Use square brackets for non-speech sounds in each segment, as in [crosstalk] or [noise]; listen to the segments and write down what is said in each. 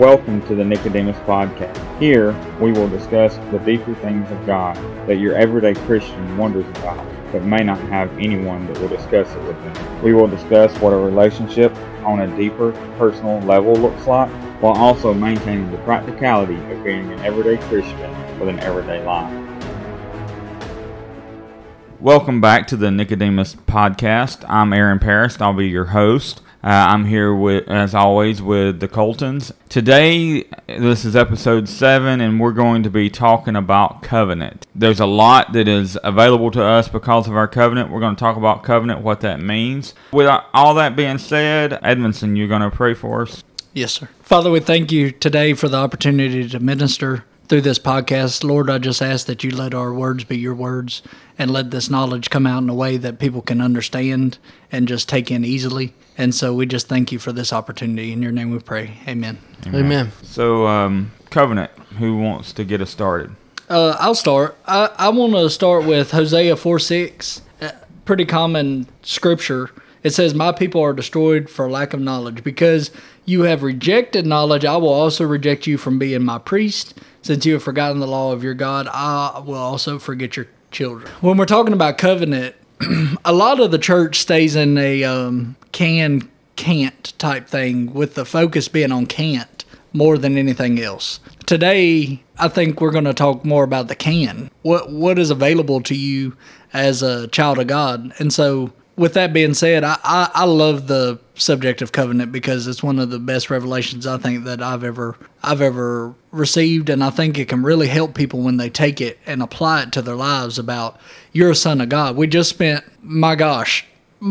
Welcome to the Nicodemus Podcast. Here, we will discuss the deeper things of God that your everyday Christian wonders about, but may not have anyone that will discuss it with them. We will discuss what a relationship on a deeper personal level looks like, while also maintaining the practicality of being an everyday Christian with an everyday life. Welcome back to the Nicodemus Podcast. I'm Aaron Paris. I'll be your host. Uh, I'm here with, as always, with the Coltons. Today, this is episode seven, and we're going to be talking about covenant. There's a lot that is available to us because of our covenant. We're going to talk about covenant, what that means. With all that being said, Edmondson, you're going to pray for us. Yes, sir. Father, we thank you today for the opportunity to minister through this podcast. Lord, I just ask that you let our words be your words and let this knowledge come out in a way that people can understand and just take in easily. And so we just thank you for this opportunity. In your name we pray. Amen. Amen. Amen. So, um, covenant, who wants to get us started? Uh, I'll start. I, I want to start with Hosea 4 6. Uh, pretty common scripture. It says, My people are destroyed for lack of knowledge. Because you have rejected knowledge, I will also reject you from being my priest. Since you have forgotten the law of your God, I will also forget your children. When we're talking about covenant, [clears throat] a lot of the church stays in a um, can can't type thing with the focus being on can't more than anything else. Today, I think we're going to talk more about the can. What what is available to you as a child of God. And so with that being said, I, I, I, love the subject of covenant because it's one of the best revelations I think that I've ever I've ever received, and I think it can really help people when they take it and apply it to their lives. About you're a son of God. We just spent, my gosh,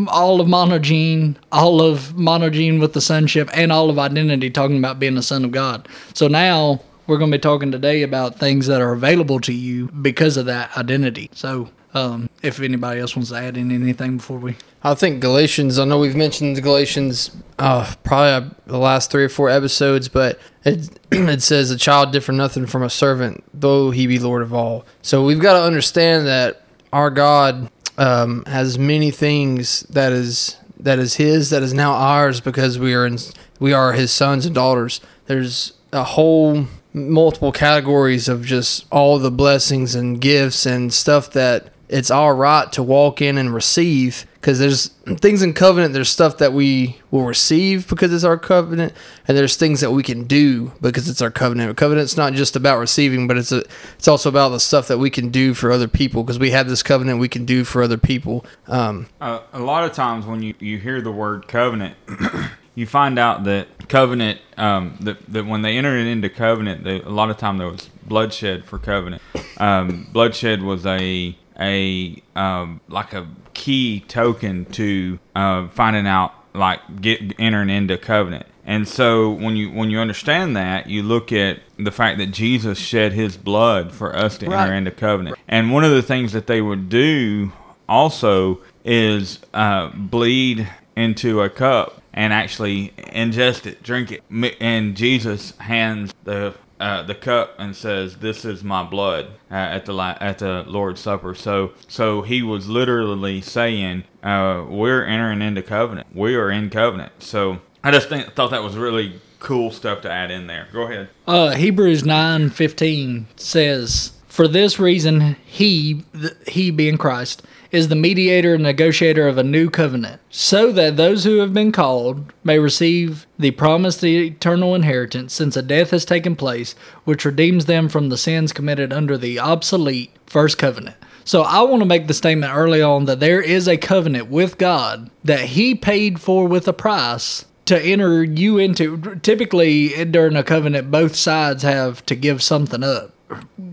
all of monogene, all of monogene with the sonship, and all of identity talking about being a son of God. So now we're going to be talking today about things that are available to you because of that identity. So um, if anybody else wants to add in anything before we, I think Galatians. I know we've mentioned Galatians uh, probably the last three or four episodes, but it [clears throat] it says a child differ nothing from a servant, though he be Lord of all. So we've got to understand that our God um, has many things that is that is His that is now ours because we are in we are His sons and daughters. There's a whole multiple categories of just all the blessings and gifts and stuff that it's all right to walk in and receive because there's things in covenant there's stuff that we will receive because it's our covenant and there's things that we can do because it's our covenant. Covenant's not just about receiving but it's a, it's also about the stuff that we can do for other people because we have this covenant we can do for other people. Um, uh, a lot of times when you, you hear the word covenant [clears throat] you find out that covenant um, that, that when they entered into covenant they, a lot of time there was bloodshed for covenant. Um, bloodshed was a a um, like a key token to uh, finding out like get entering into covenant. And so when you when you understand that, you look at the fact that Jesus shed his blood for us to right. enter into covenant. And one of the things that they would do also is uh, bleed into a cup and actually ingest it, drink it. And Jesus hands the uh, the cup and says, "This is my blood" uh, at the at the Lord's Supper. So so he was literally saying, uh, "We're entering into covenant. We are in covenant." So I just think, thought that was really cool stuff to add in there. Go ahead. Uh, Hebrews nine fifteen says, "For this reason, he he being Christ." is the mediator and negotiator of a new covenant, so that those who have been called may receive the promised eternal inheritance, since a death has taken place, which redeems them from the sins committed under the obsolete first covenant. So I want to make the statement early on that there is a covenant with God that He paid for with a price to enter you into. Typically, during a covenant, both sides have to give something up.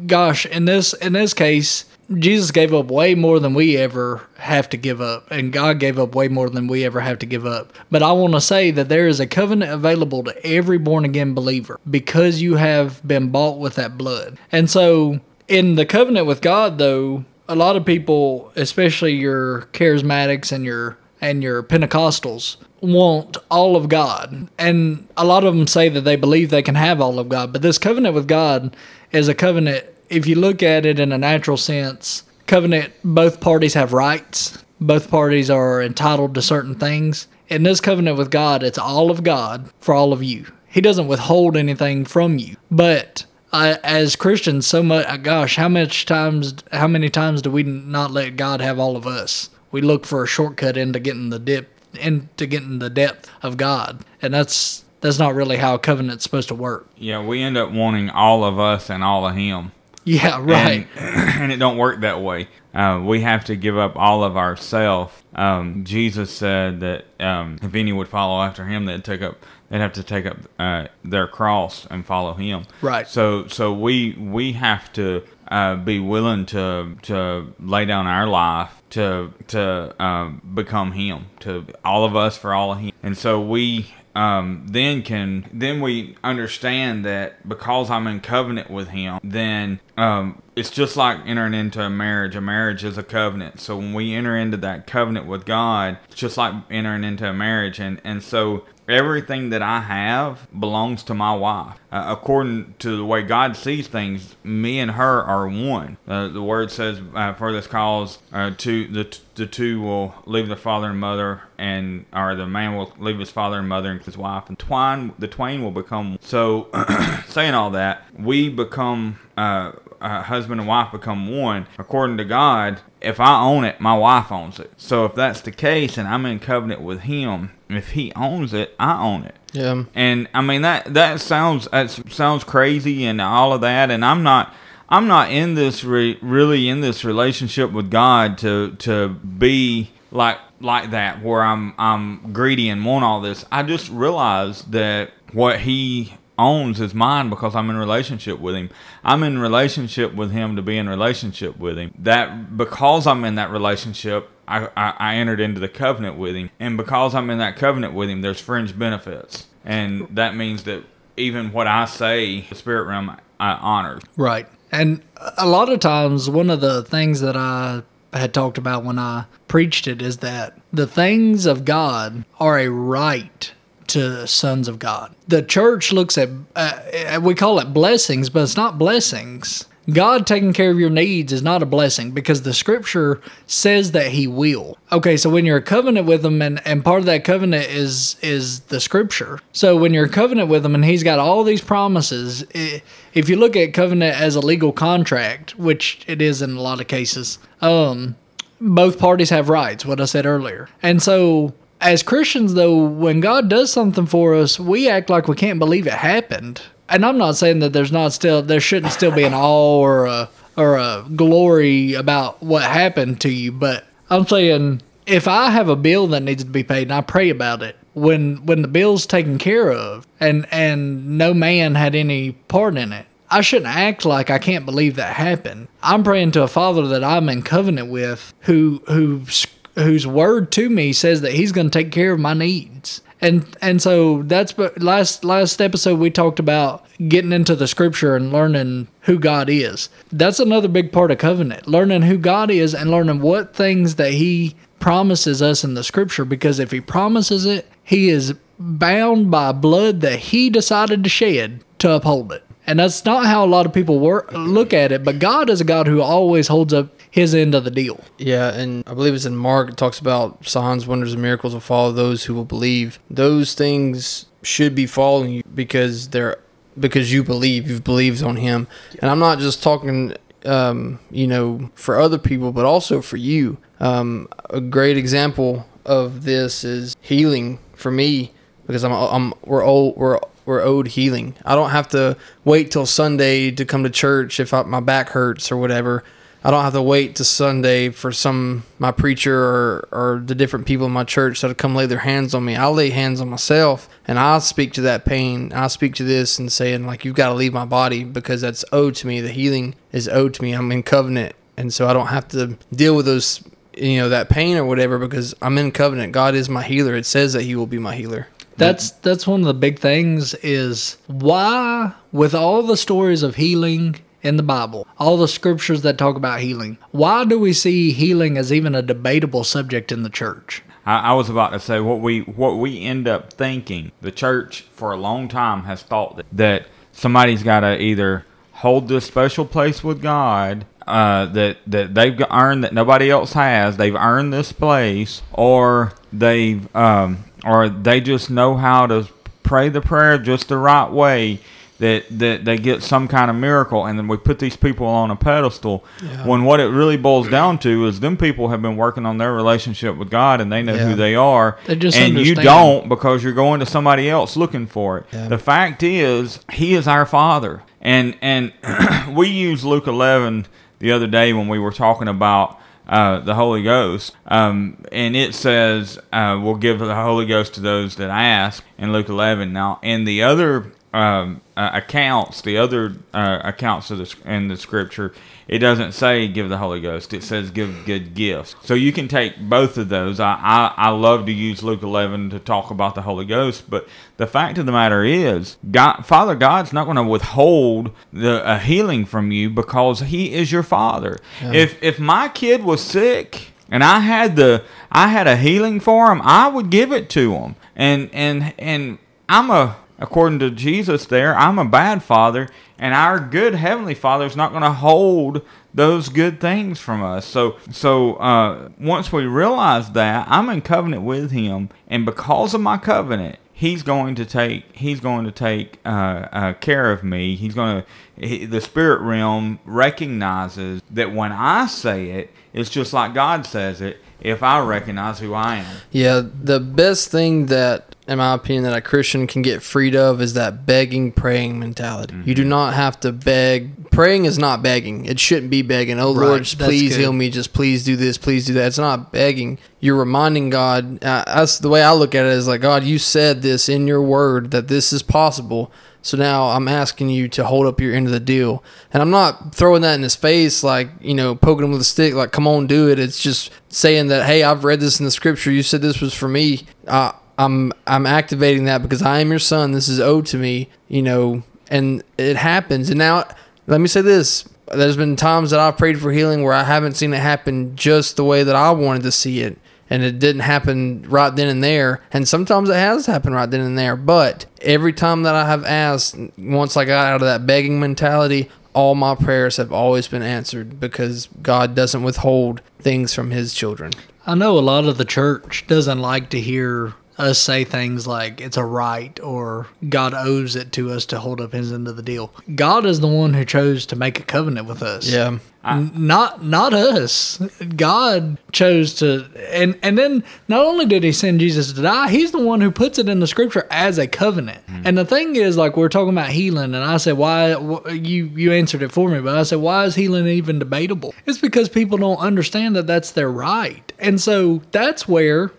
Gosh, in this in this case, Jesus gave up way more than we ever have to give up, and God gave up way more than we ever have to give up. But I want to say that there is a covenant available to every born again believer because you have been bought with that blood. And so, in the covenant with God, though, a lot of people, especially your charismatics and your and your Pentecostals, want all of God. And a lot of them say that they believe they can have all of God. But this covenant with God is a covenant if you look at it in a natural sense, covenant, both parties have rights. Both parties are entitled to certain things. In this covenant with God, it's all of God for all of you. He doesn't withhold anything from you. But uh, as Christians, so much, uh, gosh, how much times, how many times do we not let God have all of us? We look for a shortcut into getting the dip, into getting the depth of God, and that's that's not really how a covenant's supposed to work. Yeah, we end up wanting all of us and all of Him. Yeah, right. And, [clears throat] and it don't work that way. Uh, we have to give up all of ourself. Um, Jesus said that um, if any would follow after Him, they'd take up they'd have to take up uh, their cross and follow Him. Right. So so we we have to uh, be willing to to lay down our life to to um, become Him. To all of us for all of Him. And so we um, then can then we understand that because I'm in covenant with Him, then um, it's just like entering into a marriage. A marriage is a covenant. So when we enter into that covenant with God, it's just like entering into a marriage, and and so everything that I have belongs to my wife. Uh, according to the way God sees things, me and her are one. Uh, the word says, uh, "For this cause, uh, two the the two will leave their father and mother, and or the man will leave his father and mother and his wife, and twine the twain will become." So, [clears throat] saying all that, we become. Uh, husband and wife become one according to God. If I own it, my wife owns it. So if that's the case, and I'm in covenant with Him, if He owns it, I own it. Yeah. And I mean that that sounds that sounds crazy and all of that. And I'm not I'm not in this re- really in this relationship with God to to be like like that where I'm I'm greedy and want all this. I just realized that what He owns is mine because I'm in relationship with him. I'm in relationship with him to be in relationship with him. That because I'm in that relationship, I, I, I entered into the covenant with him, and because I'm in that covenant with him, there's fringe benefits, and that means that even what I say, the spirit realm I honors. Right. And a lot of times, one of the things that I had talked about when I preached it is that the things of God are a right to sons of God. The church looks at, uh, we call it blessings, but it's not blessings. God taking care of your needs is not a blessing because the scripture says that he will. Okay, so when you're a covenant with him and, and part of that covenant is is the scripture. So when you're a covenant with him and he's got all these promises, it, if you look at covenant as a legal contract, which it is in a lot of cases, um both parties have rights, what I said earlier. And so as Christians, though, when God does something for us, we act like we can't believe it happened. And I'm not saying that there's not still there shouldn't still be an awe or a or a glory about what happened to you, but I'm saying if I have a bill that needs to be paid and I pray about it, when when the bill's taken care of and and no man had any part in it, I shouldn't act like I can't believe that happened. I'm praying to a father that I'm in covenant with who who whose word to me says that he's going to take care of my needs. And and so that's but last last episode we talked about getting into the scripture and learning who God is. That's another big part of covenant. Learning who God is and learning what things that he promises us in the scripture because if he promises it, he is bound by blood that he decided to shed to uphold it. And that's not how a lot of people work, look at it, but God is a God who always holds up his end of the deal. Yeah, and I believe it's in Mark. It talks about signs, wonders, and miracles will follow those who will believe. Those things should be following you because they're because you believe. You've believed on Him, and I'm not just talking, um, you know, for other people, but also for you. Um, a great example of this is healing for me because I'm, I'm we're old we're we're owed healing. I don't have to wait till Sunday to come to church if I, my back hurts or whatever. I don't have to wait to Sunday for some my preacher or, or the different people in my church to come lay their hands on me. I'll lay hands on myself and I'll speak to that pain. I'll speak to this and saying like you've got to leave my body because that's owed to me. The healing is owed to me. I'm in covenant and so I don't have to deal with those you know that pain or whatever because I'm in covenant. God is my healer. It says that he will be my healer. That's that's one of the big things is why with all the stories of healing in the Bible, all the scriptures that talk about healing. Why do we see healing as even a debatable subject in the church? I, I was about to say what we what we end up thinking. The church for a long time has thought that, that somebody's got to either hold this special place with God uh, that that they've earned that nobody else has. They've earned this place, or they've um, or they just know how to pray the prayer just the right way that that they get some kind of miracle and then we put these people on a pedestal when what it really boils down to is them people have been working on their relationship with God and they know Yeah. who they are They just and you don't because you're going to somebody else looking for it Yeah. the fact is he is our father and and [clears throat] we used Luke 11 the other day when we were talking about uh, the Holy Ghost, um, and it says uh, we'll give the Holy Ghost to those that ask in Luke 11. Now, in the other um, uh, accounts, the other uh, accounts of the in the Scripture, it doesn't say give the Holy Ghost. It says give good gifts. So you can take both of those. I, I I love to use Luke 11 to talk about the Holy Ghost, but the fact of the matter is, God, Father God's not going to withhold the a healing from you because He is your Father. If if my kid was sick and I had the I had a healing for him, I would give it to him. And and and I'm a according to Jesus there, I'm a bad father, and our good heavenly Father is not going to hold those good things from us. So so uh, once we realize that, I'm in covenant with Him, and because of my covenant, He's going to take He's going to take uh, uh, care of me. He's going to he, the spirit realm recognizes that when I say it, it's just like God says it. If I recognize who I am. Yeah, the best thing that, in my opinion, that a Christian can get freed of is that begging, praying mentality. You do not have to beg. Praying is not begging. It shouldn't be begging. Oh Right, Lord, just please good. heal me. Just please do this. Please do that. It's not begging. You're reminding God. Uh, that's the way I look at it. Is like God, you said this in your word that this is possible. So now I'm asking you to hold up your end of the deal. And I'm not throwing that in his face like, you know, poking him with a stick, like, come on, do it. It's just saying that, hey, I've read this in the scripture. You said this was for me. Uh, I'm I'm activating that because I am your son. This is owed to me, you know, and it happens. And now let me say this. There's been times that I've prayed for healing where I haven't seen it happen just the way that I wanted to see it and it didn't happen right then and there. And sometimes it has happened right then and there. But every time that I have asked, once I got out of that begging mentality, all my prayers have always been answered because God doesn't withhold things from His children. I know a lot of the church doesn't like to hear us say things like it's a right or God owes it to us to hold up his end of the deal. God is the one who chose to make a covenant with us. Yeah. N- not not us. God chose to and and then not only did he send Jesus to die, he's the one who puts it in the scripture as a covenant. Mm-hmm. And the thing is like we're talking about healing and I said why wh- you you answered it for me, but I said why is healing even debatable? It's because people don't understand that that's their right. And so that's where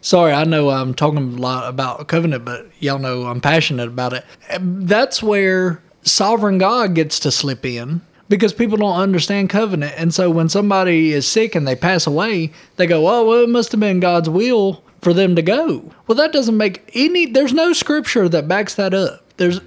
Sorry, I know I'm talking a lot about covenant, but y'all know I'm passionate about it. That's where sovereign God gets to slip in because people don't understand covenant. And so when somebody is sick and they pass away, they go, oh, well, it must have been God's will for them to go. Well, that doesn't make any, there's no scripture that backs that up. There's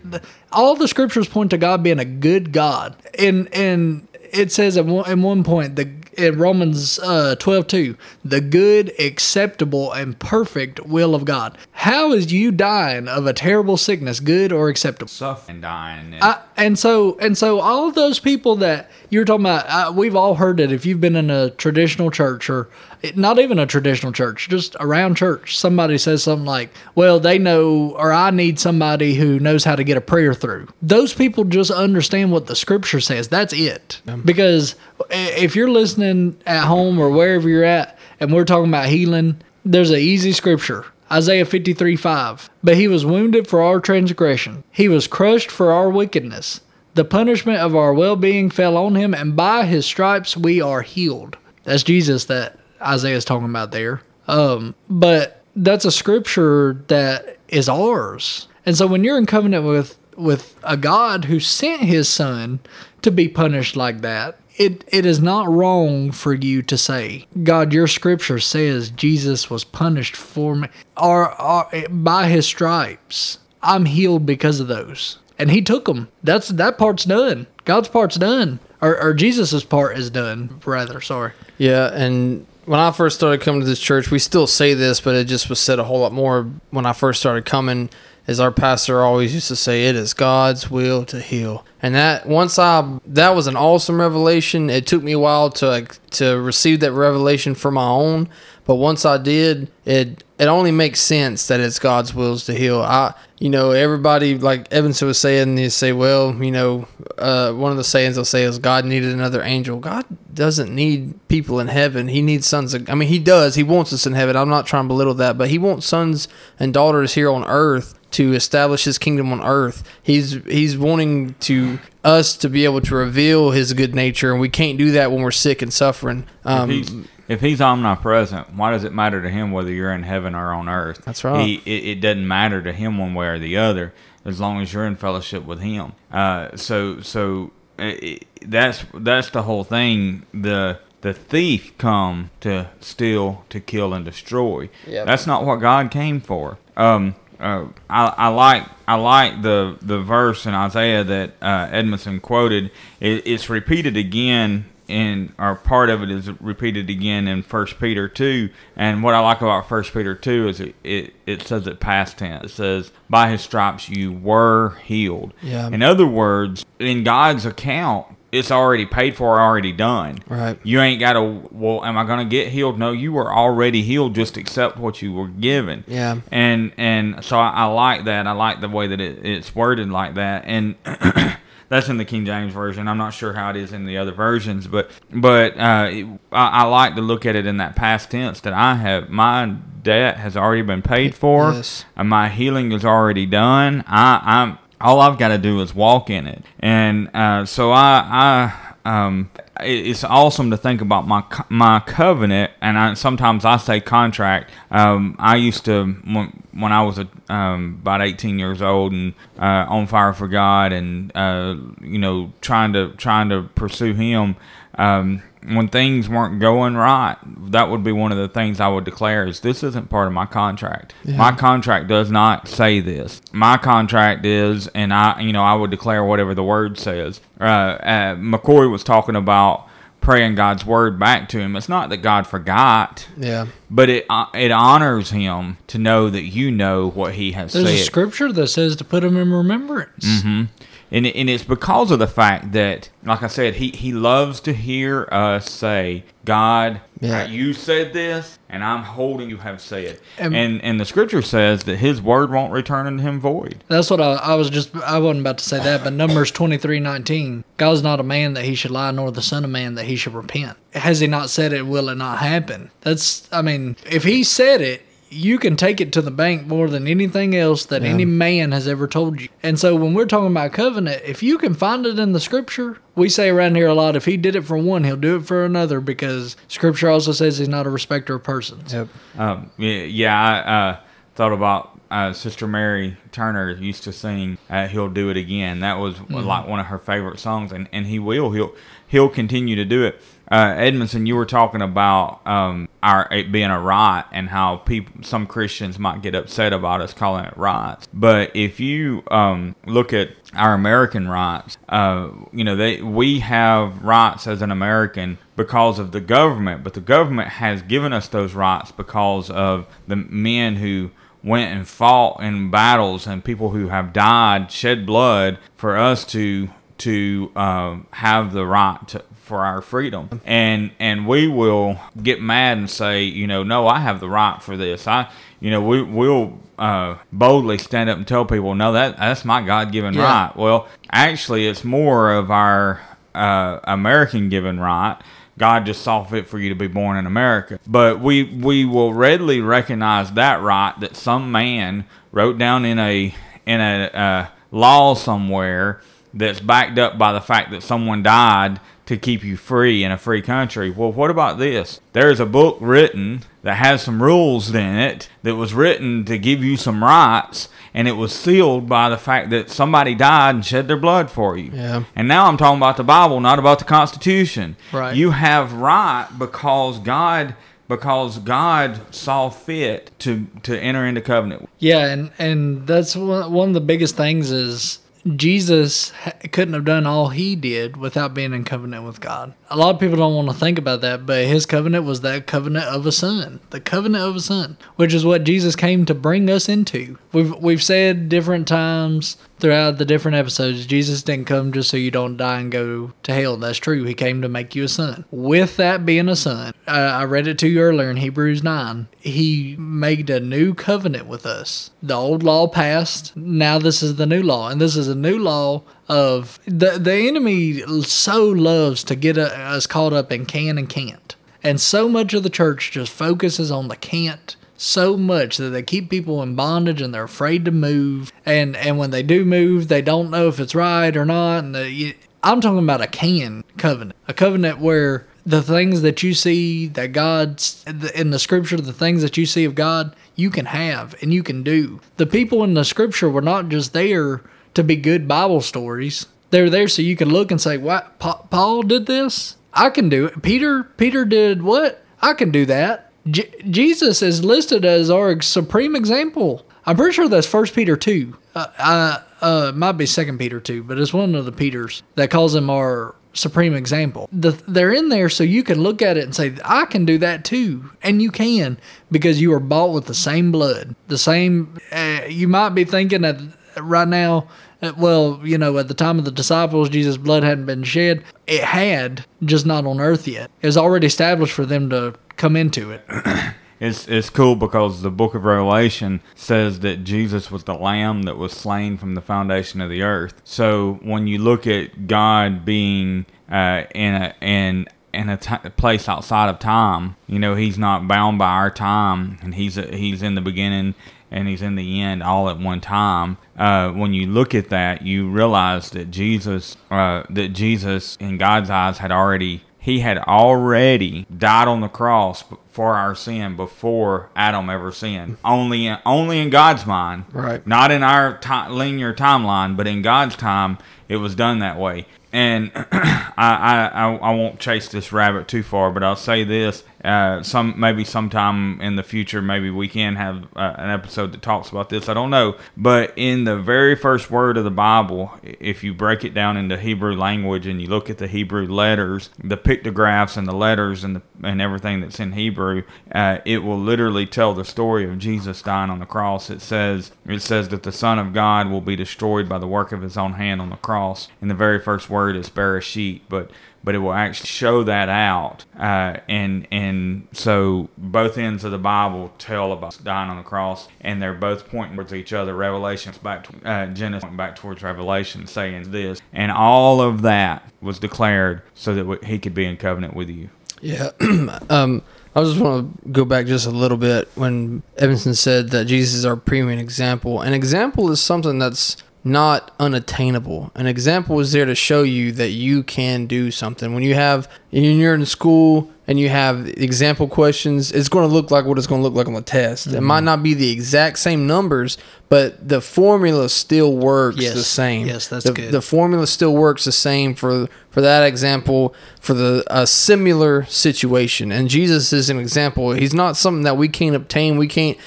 all the scriptures point to God being a good God. And, and it says at one, one point, the, in Romans uh, 12 2, the good, acceptable, and perfect will of God. How is you dying of a terrible sickness good or acceptable? Suffering and dying. And, I, and so and so all of those people that you're talking about, uh, we've all heard it. If you've been in a traditional church or it- not even a traditional church, just around church, somebody says something like, "Well, they know," or "I need somebody who knows how to get a prayer through." Those people just understand what the scripture says. That's it. Because if you're listening at home or wherever you're at, and we're talking about healing, there's an easy scripture. Isaiah 53 5. But he was wounded for our transgression, he was crushed for our wickedness. The punishment of our well being fell on him, and by his stripes we are healed. That's Jesus that Isaiah's talking about there. Um, but that's a scripture that is ours. And so when you're in covenant with with a God who sent his son to be punished like that, it, it is not wrong for you to say, God, your scripture says Jesus was punished for me, or, or by his stripes. I'm healed because of those. And he took them. That's that part's done. God's part's done. Or, or Jesus's part is done, rather. Sorry. Yeah, and when I first started coming to this church, we still say this, but it just was said a whole lot more when I first started coming. As our pastor always used to say, it is God's will to heal, and that once I that was an awesome revelation. It took me a while to to receive that revelation for my own, but once I did, it it only makes sense that it's God's wills to heal. I, you know, everybody like Evanson was saying, they say, well, you know, uh, one of the sayings they'll say is God needed another angel. God doesn't need people in heaven. He needs sons. Of, I mean, He does. He wants us in heaven. I'm not trying to belittle that, but He wants sons and daughters here on earth to establish His kingdom on earth. He's He's wanting to us to be able to reveal His good nature, and we can't do that when we're sick and suffering. Um, if, he's, if he's omnipresent, why does it matter to him whether you're in heaven or on earth? That's right. He, it, it doesn't matter to him one way or the other as long as you're in fellowship with him. Uh, so so it, that's that's the whole thing. The the thief come to steal, to kill, and destroy. Yep. That's not what God came for. Um, uh, I, I like I like the the verse in Isaiah that uh, Edmondson quoted. It, it's repeated again in or part of it is repeated again in First Peter two. And what I like about First Peter two is it, it it says it past tense. It says, "By His stripes you were healed." Yeah. In other words, in God's account, it's already paid for, already done. Right. You ain't got to. Well, am I going to get healed? No, you were already healed. Just accept what you were given. Yeah. And and so I, I like that. I like the way that it, it's worded like that. And [clears throat] that's in the King James version. I'm not sure how it is in the other versions, but but uh, it- I, I like to look at it in that past tense that I have my debt has already been paid for. Yes. and my healing is already done. I, I'm all I've got to do is walk in it, and uh, so I, I, um, it's awesome to think about my my covenant, and I, sometimes I say contract. Um, I used to when, I was a, um, about 18 years old and uh, on fire for God, and uh, you know trying to trying to pursue Him. Um, when things weren't going right, that would be one of the things I would declare is this isn't part of my contract. My contract does not say this. My contract is, and I, you know, I would declare whatever the word says. Uh, uh, McCoy was talking about praying God's word back to him. It's not that God forgot, Yeah. but it uh, it honors him to know that you know what He has There's said. There's a scripture that says to put him in remembrance. Mm-hmm. And, and it's because of the fact that, like I said, he, he loves to hear us say, God, Yeah. you said this, and I'm holding you have said. And- And, and the scripture says that his word won't return unto him void. That's what I, I was just, I wasn't about to say that, but Numbers twenty three nineteen. God's not a man that he should lie, nor the son of man that he should repent. Has he not said it, will it not happen? That's, I mean, if he said it, you can take it to the bank more than anything else that any man has ever told you. And so when we're talking about covenant, if you can find it in the scripture, we say around here a lot, if he did it for one, he'll do it for another because scripture also says he's not a respecter of persons. Yep. Um, yeah, yeah, I uh, thought about uh, Sister Mary Turner used to sing uh, "He'll Do It Again." That was like one of her favorite songs, and, and he will. He'll he'll continue to do it. Uh, Edmondson, you were talking about um, our it being a right and how people, some Christians might get upset about us calling it rights. But if you um, look at our American rights, uh, you know, they we have rights as an American because of the government, but the government has given us those rights because of the men who went and fought in battles and people who have died, shed blood for us to to um, have the right to, for our freedom. And and we will get mad and say, you know, no, I have the right for this. I, you know, we will uh, boldly stand up and tell people, no, that that's my God given Yeah. right. Well, actually, it's more of our uh, American given right. God just saw fit for you to be born in America. But we we will readily recognize that right that some man wrote down in a in a uh, law somewhere that's backed up by the fact that someone died to keep you free in a free country. Well, what about this? There's a book written that has some rules in it that was written to give you some rights, and it was sealed by the fact that somebody died and shed their blood for you. Yeah. And now I'm talking about the Bible, not about the Constitution. Right. You have right because God because God saw fit to to enter into covenant. Yeah, and and that's one one of the biggest things is Jesus couldn't have done all he did without being in covenant with God. A lot of people don't want to think about that, but his covenant was that covenant of a son, the covenant of a son, which is what Jesus came to bring us into. We've we've said different times throughout the different episodes, Jesus didn't come just so you don't die and go to hell. That's true. He came to make you a son. With that being a son, I, I read it to you earlier in Hebrews 9. He made a new covenant with us. The old law passed. Now this is the new law. And this is a new law of the, the enemy so loves to get us caught up in can and can't. And so much of the church just focuses on the can't so much that they keep people in bondage and they're afraid to move. And and when they do move, they don't know if it's right or not. And the, I'm talking about a can covenant, a covenant where the things that you see that God's in the scripture, the things that you see of God, you can have and you can do. The people in the scripture were not just there to be good Bible stories. They're there so you can look and say, "What Paul did this? I can do it." Peter Peter did what? I can do that. J- Jesus is listed as our supreme example. I'm pretty sure that's First Peter two. Uh, I, uh, might be Second Peter two, but it's one of the Peters that calls him our supreme example. The, they're in there so you can look at it and say, I can do that too. And you can because you are bought with the same blood. The same, uh, you might be thinking that right now, well, you know, at the time of the disciples, Jesus' blood hadn't been shed. It had, just not on earth yet. It was already established for them to come into it. [clears throat] it's it's cool because the book of Revelation says that Jesus was the lamb that was slain from the foundation of the earth. So when you look at God being uh, in a in in a t- place outside of time, you know, he's not bound by our time, and he's a, he's in the beginning and he's in the end all at one time. Uh, when you look at that, you realize that Jesus, uh, that Jesus in God's eyes had already he had already died on the cross for our sin before Adam ever sinned. Only in, only in God's mind, right? Not in our linear timeline, but in God's time, it was done that way. And [clears throat] I, I, I won't chase this rabbit too far, but I'll say this: uh, some maybe sometime in the future, maybe we can have uh, an episode that talks about this. I don't know, but in the very first word of the Bible, if you break it down into Hebrew language and you look at the Hebrew letters, the pictographs and the letters and the and everything that's in Hebrew, uh, it will literally tell the story of Jesus dying on the cross. It says it says that the Son of God will be destroyed by the work of His own hand on the cross. And the very first word is bereshit, but but it will actually show that out. Uh, and and so both ends of the Bible tell about dying on the cross, and they're both pointing towards each other. Revelations back to uh, Genesis back towards Revelation, saying this, and all of that was declared so that he could be in covenant with you. Yeah. [clears throat] um, I just want to go back just a little bit when Evanson said that Jesus is our premium example. An example is something that's not unattainable. An example is there to show you that you can do something. When you have, when you're in school and you have example questions, it's going to look like what it's going to look like on the test. Mm-hmm. It might not be the exact same numbers, but the formula still works yes. the same. Yes, that's the, good. The formula still works the same for for that example for the a similar situation. And Jesus is an example. He's not something that we can't obtain. We can't.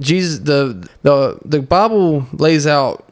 Jesus the the the Bible lays out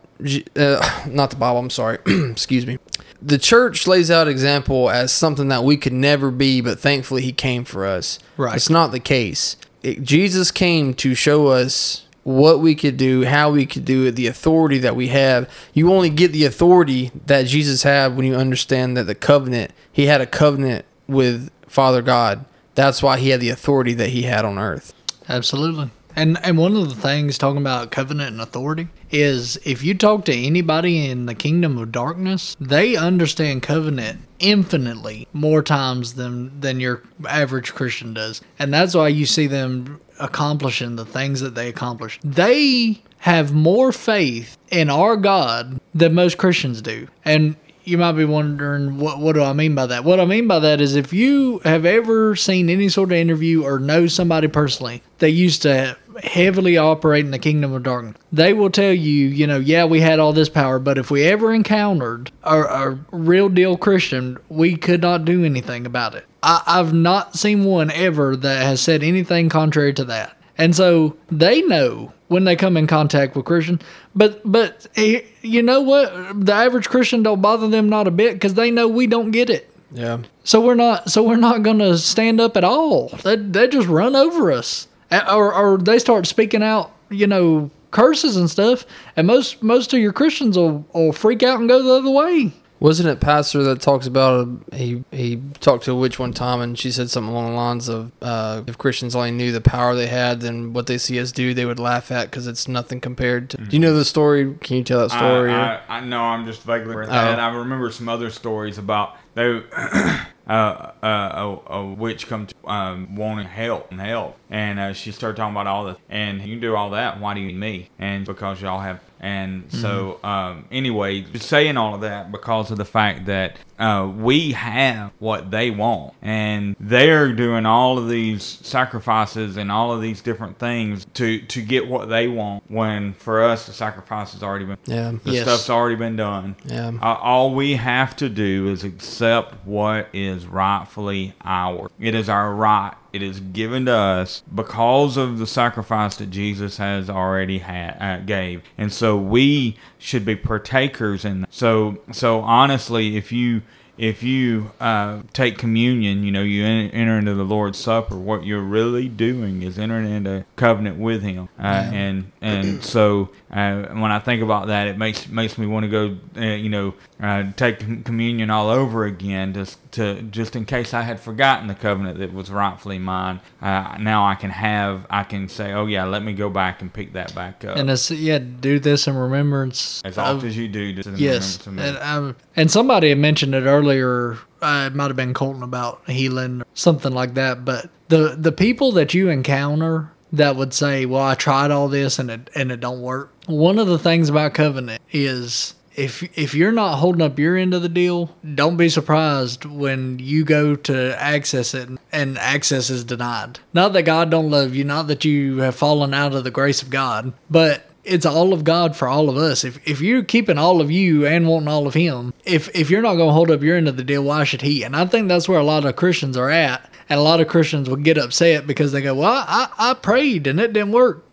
uh, not the Bible, I'm sorry, [clears throat] excuse me. The church lays out example as something that we could never be, but thankfully he came for us. Right. It's not the case. It, Jesus came to show us what we could do, how we could do it, the authority that we have. You only get the authority that Jesus had when you understand that the covenant, he had a covenant with Father God. That's why he had the authority that he had on earth. Absolutely. And and one of the things talking about covenant and authority is if you talk to anybody in the kingdom of darkness, they understand covenant infinitely more times than than your average Christian does. And that's why you see them accomplishing the things that they accomplish. They have more faith in our God than most Christians do. And you might be wondering what what do I mean by that? What I mean by that is if you have ever seen any sort of interview or know somebody personally that used to heavily operate in the kingdom of darkness, they will tell you, you know, yeah, we had all this power, but if we ever encountered a, a real deal Christian, we could not do anything about it. I, I've not seen one ever that has said anything contrary to that. And so they know when they come in contact with Christian. But but eh, you know what? The average Christian don't bother them not a bit because they know we don't get it. Yeah. So we're not so we're not gonna stand up at all. They they just run over us, or or they start speaking out, you know, curses and stuff. And most most of your Christians will, will freak out and go the other way. Wasn't it Pastor that talks about uh, he he talked to a witch one time and she said something along the lines of uh, if Christians only knew the power they had, then what they see us do, they would laugh at because it's nothing compared to. Do you know the story? Can you tell that story? I, I, I know I'm just vaguely aware of Oh. that. And I remember some other stories about they [clears throat] a, a witch come to um, wanting help and help, and uh, she started talking about all this. And you do all that. Why do you need me? And because y'all have. And so, um, anyway, saying all of that because of the fact that uh, we have what they want, and they're doing all of these sacrifices and all of these different things to to get what they want. When for us, the sacrifice has already been yeah. the Yes. stuff's already been done. Yeah. Uh, all we have to do is accept what is rightfully ours. It is our right. It is given to us because of the sacrifice that Jesus has already had uh, gave, and so we should be partakers in. That. So, so honestly, if you if you uh, take communion, you know, you enter into the Lord's Supper. What you're really doing is entering into covenant with Him, uh, and and so uh, when I think about that, it makes makes me want to go, uh, you know, uh, take com- communion all over again, just to just in case I had forgotten the covenant that was rightfully mine. Uh, now I can have, I can say, oh yeah, let me go back and pick that back up. And it's yeah, do this in remembrance. as of- often as you do, Yes, remembrance of me. and um, and somebody had mentioned it earlier. Uh, it might have been Colton about healing, or something like that. But the the people that you encounter that would say, "Well, I tried all this and it and it don't work." One of the things about covenant is if if you're not holding up your end of the deal, don't be surprised when you go to access it and access is denied. Not that God don't love you, not that you have fallen out of the grace of God, but it's all of God for all of us. If if you're keeping all of you and wanting all of Him, if if you're not going to hold up your end of the deal, why should He? And I think that's where a lot of Christians are at, and a lot of Christians will get upset because they go, "Well, I I prayed and it didn't work."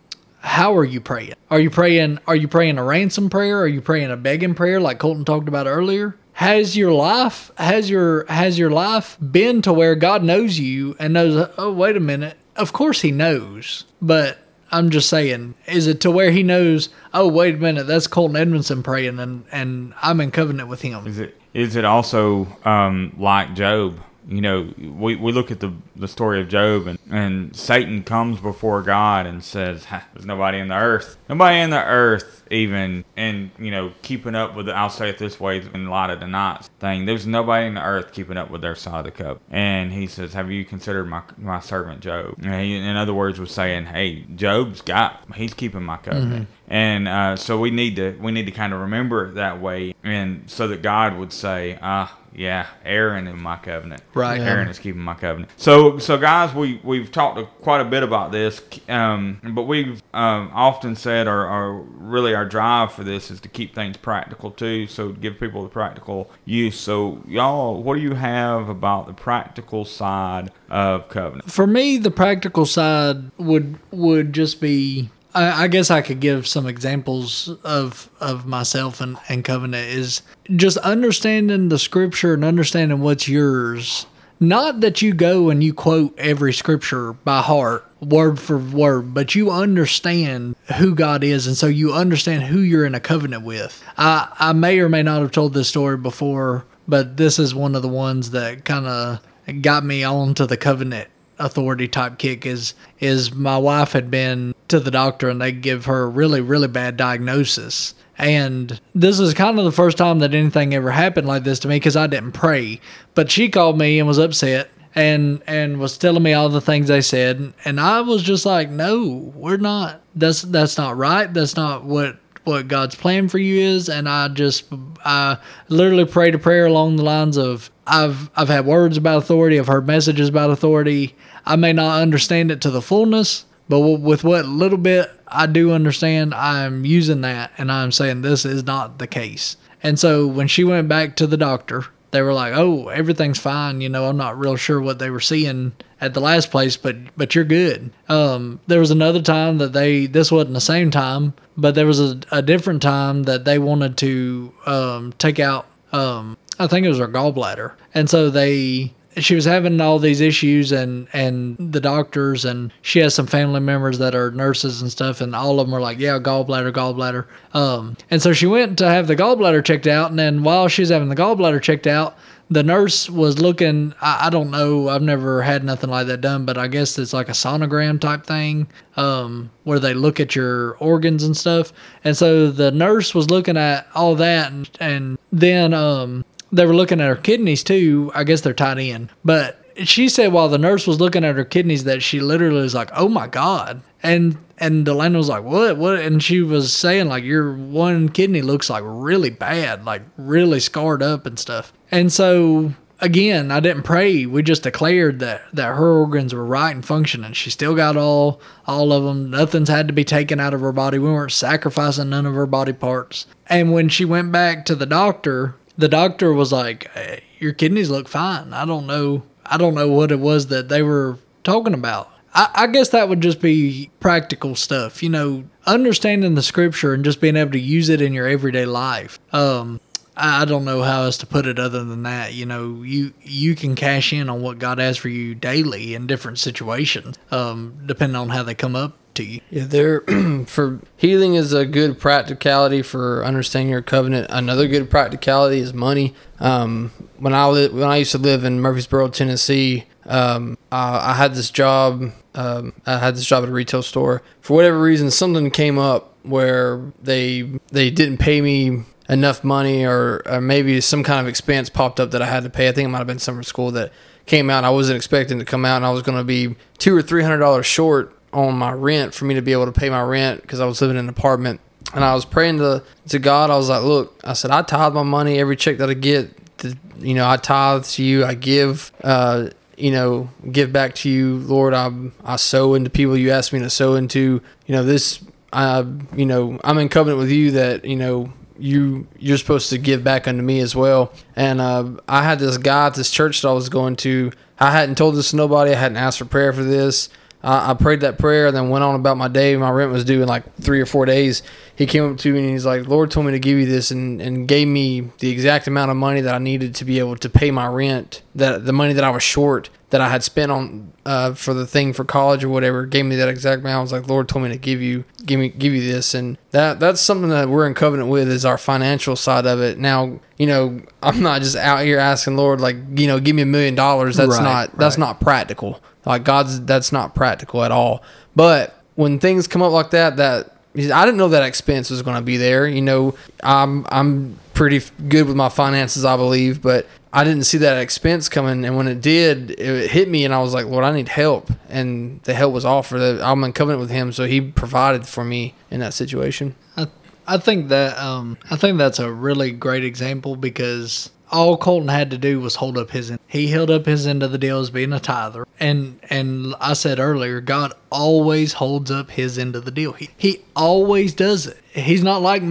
How are you praying? Are you praying? Are you praying a ransom prayer? Are you praying a begging prayer like Colton talked about earlier? Has your life has your has your life been to where God knows you and knows? Oh, wait a minute. Of course He knows, but I'm just saying, is it to where He knows? Oh, wait a minute. That's Colton Edmondson praying, and and I'm in covenant with him. Is it is it also um, like Job? You know, we, we look at the, the story of Job, and, and Satan comes before God and says, "There's nobody in the earth, nobody in the earth, even." And you know, keeping up with the, I'll say it this way, in light of the Knots thing, there's nobody in the earth keeping up with their side of the cup. And he says, "Have you considered my my servant Job?" And he, in other words, was saying, "Hey, Job's got, he's keeping my covenant." And uh, so we need to we need to kind of remember it that way, and so that God would say, "Ah, yeah, Aaron in my covenant, Right. Aaron is keeping my covenant." So, so guys, we we've talked quite a bit about this, um, but we've um, often said, our, or really our drive for this is to keep things practical too, so give people the practical use. So, y'all, what do you have about the practical side of covenant? For me, the practical side would would just be. I, I guess I could give some examples of of myself and, and covenant is just understanding the scripture and understanding what's yours. Not that you go and you quote every scripture by heart, word for word, but you understand who God is, and so you understand who you're in a covenant with. I I may or may not have told this story before, but this is one of the ones that kind of got me onto the covenant authority type kick is is my wife had been to the doctor and they give her a really really bad diagnosis. And this is kind of the first time that anything ever happened like this to me because i didn't pray. But she called me and was upset and and was telling me all the things they said. And i was just like no we're not that's that's not right. That's not what what God's plan for you is, and I just I literally prayed a prayer along the lines of I've I've had words about authority, I've heard messages about authority. I may not understand it to the fullness, but with what little bit I do understand, I'm using that, and I'm saying this is not the case. And so when she went back to the doctor, they were like, "Oh, everything's fine." You know, I'm not real sure what they were seeing at the last place, but but you're good. Um, there was another time that they this wasn't the same time, but there was a, a different time that they wanted to um, take out. Um, I think it was her gallbladder, and so they she was having all these issues and and the doctors and she has some family members that are nurses and stuff and all of them were like yeah gallbladder gallbladder. Um and so she went to have the gallbladder checked out and then while she was having the gallbladder checked out the nurse was looking I, I don't know i've never had nothing like that done but i guess it's like a sonogram type thing um, where they look at your organs and stuff. And so the nurse was looking at all that and, and then um, they were looking at her kidneys too. I guess they're tied in. But she said while the nurse was looking at her kidneys that she literally was like, "Oh my god!" And and Delana was like, "What? What?" And she was saying like, "Your one kidney looks like really bad, like really scarred up and stuff." And so again, I didn't pray. We just declared that that her organs were right and functioning. She still got all all of them. Nothing's had to be taken out of her body. We weren't sacrificing none of her body parts. And when she went back to the doctor, the doctor was like, hey, "Your kidneys look fine." I don't know. I don't know what it was that they were talking about. I, I guess that would just be practical stuff, you know, understanding the scripture and just being able to use it in your everyday life. Um, I don't know how else to put it other than that. You know, you you can cash in on what God has for you daily in different situations, um, depending on how they come up you. Yeah, there [clears throat] for healing is a good practicality for understanding your covenant. Another good practicality is money. Um, when I li- when I used to live in Murfreesboro, Tennessee, um, I, I had this job. Um, I had this job at a retail store. For whatever reason, something came up where they they didn't pay me enough money, or, or maybe some kind of expense popped up that I had to pay. I think it might have been summer school that came out. I wasn't expecting to come out, and I was going to be two or three hundred dollars short on my rent for me to be able to pay my rent because I was living in an apartment. And I was praying to to God. I was like, "Look," I said, "I tithe my money every check that I get. To, you know, I tithe to you. I give." Uh, you know, give back to you, Lord. I I sow into people you asked me to sow into. You know, this I you know I'm in covenant with you that you know you you're supposed to give back unto me as well. And uh, I had this guy at this church that I was going to. I hadn't told this to nobody. I hadn't asked for prayer for this. I, I prayed that prayer and then went on about my day. My rent was due in like three or four days. He came up to me and he's like, Lord told me to give you this and, and gave me the exact amount of money that I needed to be able to pay my rent, that the money that I was short that I had spent on uh, for the thing for college or whatever gave me that exact amount. I was like, Lord told me to give you give me give you this, and that that's something that we're in covenant with is our financial side of it. Now, you know, I'm not just out here asking Lord like, you know, give me a million dollars. That's Right, not that's right. not practical. Like God's that's not practical at all. But when things come up like that, that I didn't know that expense was going to be there. You know, I'm I'm pretty good with my finances, I believe, but I didn't see that expense coming. And when it did, it hit me, and I was like, Lord, I need help. And the help was offered. I'm in covenant with Him, so He provided for me in that situation. I, I think that um, I think that's a really great example because all Colton had to do was hold up his end. He held up his end of the deal as being a tither, and and I said earlier, God always holds up his end of the deal. He he always does it. He's not like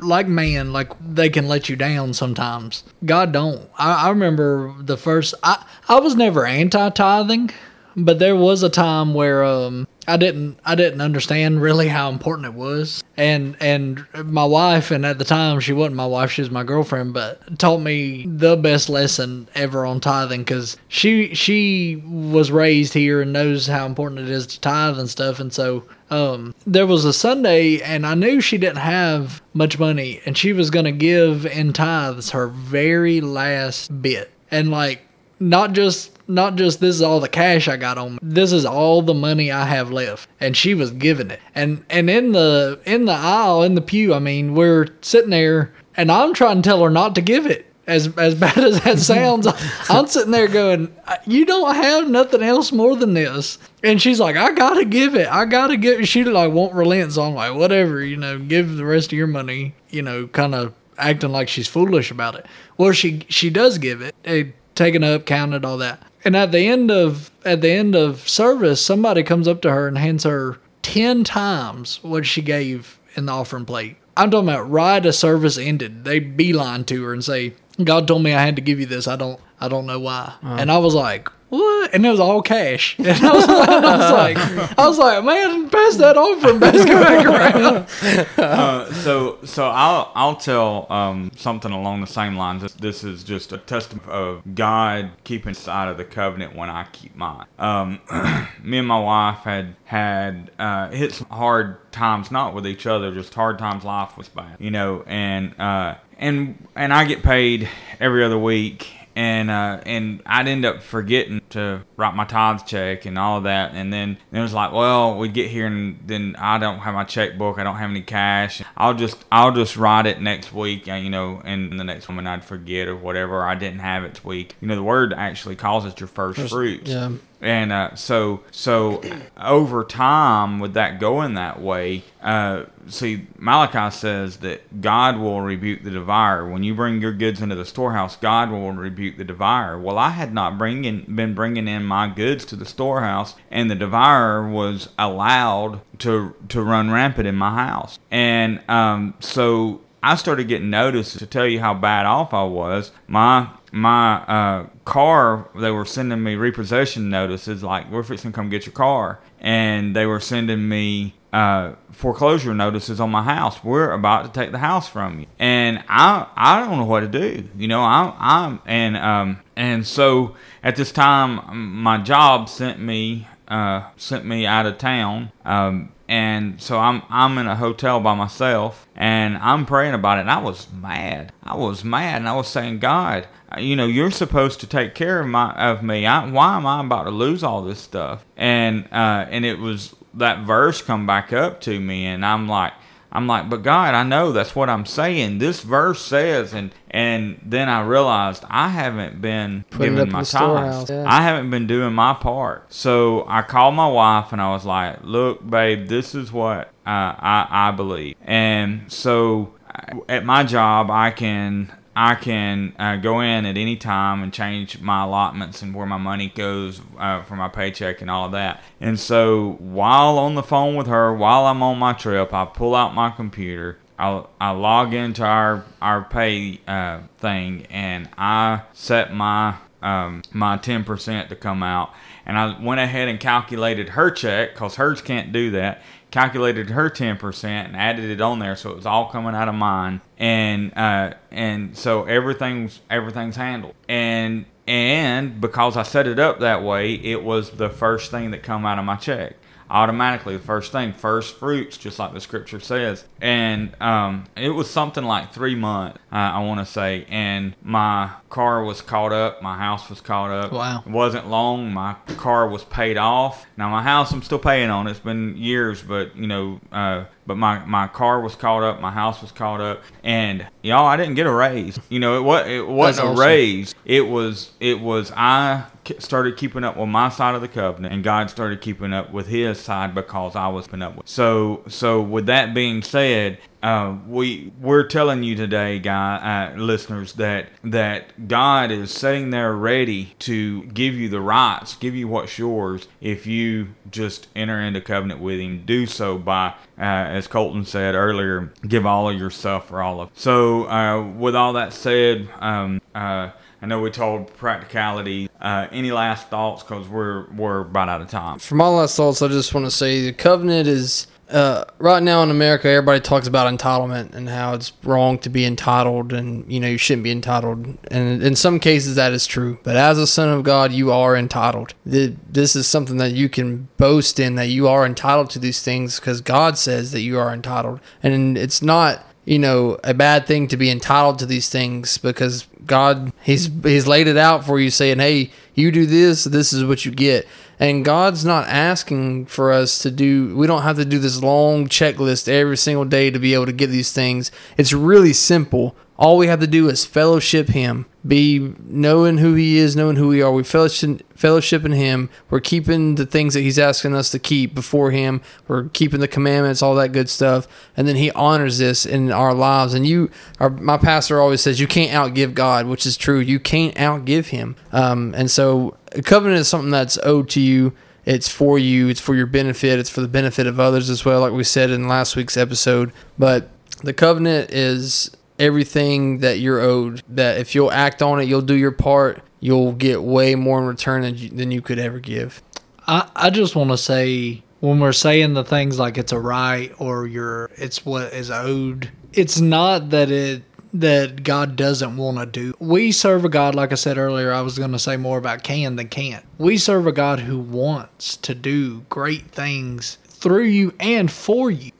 like man, like they can let you down sometimes. God don't. I, I remember the first. I I was never anti tithing. But there was a time where um, I didn't I didn't understand really how important it was, and and my wife and at the time she wasn't my wife she was my girlfriend, but taught me the best lesson ever on tithing because she she was raised here and knows how important it is to tithe and stuff, and so um, there was a Sunday and I knew she didn't have much money, and she was gonna give in tithes her very last bit, and like not just not just this is all the cash I got on me. This is all the money I have left. And she was giving it. And and in the in the aisle, in the pew, I mean, we're sitting there and I'm trying to tell her not to give it. As as [laughs] bad as that sounds, I'm sitting there going, "You don't have nothing else more than this." And she's like, "I gotta give it. I gotta give." it." She like won't relent, so I'm like, "Whatever, you know, give the rest of your money." You know, kind of acting like she's foolish about it. Well, she she does give it, eh, taken up, counted, all that. And at the end of at the end of service, somebody comes up to her and hands her ten times what she gave in the offering plate. I'm talking about right as service ended, they beeline to her and say, "God told me I had to give you this. I don't, I don't know why." Uh-huh. And I was like, "What?" And it was all cash. [laughs] And I was, I was like, "I was like, man, pass that pass [laughs] it back around." uh, so so I'll I'll tell um, something along the same lines. This, this is just a testament of God keeping side of the covenant when I keep mine. Um, [clears throat] me and my wife had had uh, hit some hard times, not with each other, just hard times. Life was bad, you know, and uh, and and I get paid every other week and uh, and I'd end up forgetting to write my tithes check and all of that, and then it was like, well, we get here and then I don't have my checkbook, I don't have any cash. I'll just I'll just write it next week, uh, you know, and the next one I'd forget or whatever. I didn't have it this week. You know, the word actually calls it your first fruits. Yeah. And uh, so, so over time, with that going that way, uh, see, Malachi says that God will rebuke the devourer. When you bring your goods into the storehouse, God will rebuke the devourer. Well, I had not bringing, been bringing in my goods to the storehouse, and the devourer was allowed to to run rampant in my house. And um, so I started getting noticed to tell you how bad off I was. My my uh, car, they were sending me repossession notices like, we're fixing to come get your car. And they were sending me uh, foreclosure notices on my house. We're about to take the house from you. And I I don't know what to do. You know, I, I'm, and, um, and so at this time, my job sent me, uh, sent me out of town. Um, and so I'm I'm in a hotel by myself and I'm praying about it and I was mad. I was mad and I was saying, God, you know, you're supposed to take care of my of me. I, why am I about to lose all this stuff? And uh, and it was that verse come back up to me and I'm like I'm like, but God, I know that's what I'm saying. This verse says, and and then I realized I haven't been Putting giving my tithes. yeah. I haven't been doing my part. So I called my wife and I was like, look, babe, this is what uh, I I believe. And so uh, at my job, I can I can uh, go in at any time and change my allotments and where my money goes uh, for my paycheck and all that. And so while on the phone with her, while I'm on my trip, I pull out my computer. I, I log into our our pay uh, thing and I set my um, my 10% to come out. And I went ahead and calculated her check because hers can't do that. Calculated her 10% and added it on there, so it was all coming out of mine. And uh, and so everything's everything's handled. And and because I set it up that way, it was the first thing that come out of my check automatically the first thing first fruits just like the scripture says. And um, it was something like three months uh, i want to say. And my car was caught up my house was caught up. Wow. it wasn't long my car was paid off. Now my house i'm still paying on it's been years but you know uh, but my, my car was caught up my house was caught up and y'all i didn't get a raise. You know it was it wasn't a raise. It was it was I started keeping up with my side of the covenant and god started keeping up with his side because i was keeping up with so so with that being said uh, we we're telling you today, guy uh, listeners, that that God is sitting there ready to give you the rights, give you what's yours if you just enter into covenant with Him. Do so by, uh, as Colton said earlier, give all of yourself for all of. So, uh, with all that said, um, uh, I know we told practicality. Uh, any last thoughts? Because we're we're about out of time. For my last thoughts, I just want to say the covenant is uh, right now in America. Everybody talks about entitlement and how it's wrong to be entitled, and you know you shouldn't be entitled. And in some cases, that is true. But as a son of God, you are entitled. This is something that you can boast in that you are entitled to these things because God says that you are entitled, and it's not you know a bad thing to be entitled to these things because God he's he's laid it out for you saying hey you do this this is what you get and God's not asking for us to do we don't have to do this long checklist every single day to be able to get these things. It's really simple all we have to do is fellowship him. Be knowing who he is knowing who we are. We fellowship in him. We're keeping the things that he's asking us to keep before him. We're keeping the commandments all that good stuff. And then he honors this in our lives. And you our, my pastor always says you can't outgive god which is true. You can't outgive him. Um, and so a covenant is something that's owed to you. It's for you. It's for your benefit. It's for the benefit of others as well like we said in last week's episode. But The covenant is everything that you're owed. That if you'll act on it, you'll do your part. You'll get way more in return than you, than you could ever give. I, I just want to say when we're saying the things like it's a right or you're it's what is owed, it's not that it that God doesn't want to do. We serve a God, like I said earlier, I was going to say more about can than can't. We serve a God who wants to do great things through you and for you.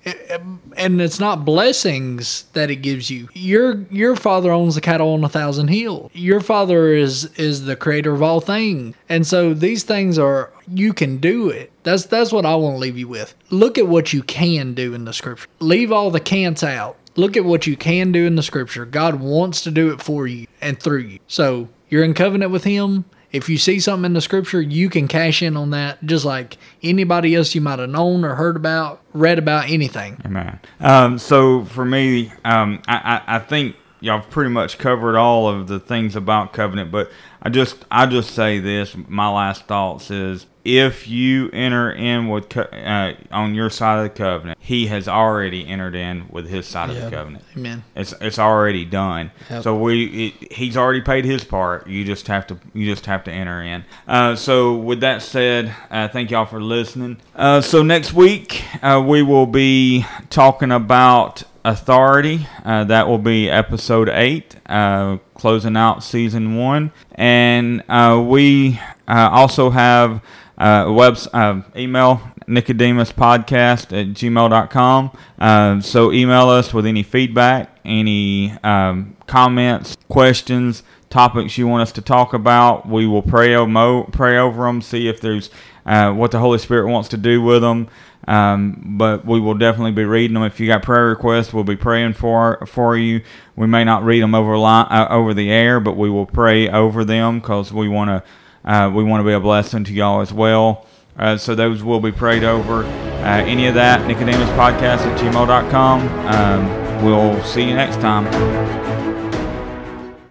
And it's not blessings that it gives you. Your your father owns the cattle on a thousand hills. Your father is is the creator of all things. And so these things are you can do it. That's that's what I want to leave you with. Look at what you can do in the scripture. Leave all the can'ts out. Look at what you can do in the scripture. God wants to do it for you and through you. So you're in covenant with him if you see something in the scripture, you can cash in on that just like anybody else you might have known or heard about, read about, anything. Amen. Um, so for me, um, I, I, I think y'all pretty much covered all of the things about covenant, but I just I just say this. My last thoughts is if you enter in with uh, on your side of the covenant, he has already entered in with his side of the covenant. Amen. It's it's already done. Yep. So we it, he's already paid his part. You just have to you just have to enter in. Uh, so with that said, uh, thank y'all for listening. Uh, so next week uh, we will be talking about authority. Uh, that will be episode eight, uh, closing out season one, and uh, we uh, also have uh, web uh, email nicodemus podcast at gmail.com so email us with any feedback any um, comments questions topics you want us to talk about. We will pray, pray over them see if there's what the holy spirit wants to do with them um, but we will definitely be reading them. If you got prayer requests, we'll be praying for for you. We may not read them over line, uh, over the air, but we will pray over them because we want to uh, we want to be a blessing to y'all as well. Uh, so those will be prayed over. Uh, any of that, Nicodemus Podcast at gmail.com. Um, we'll see you next time.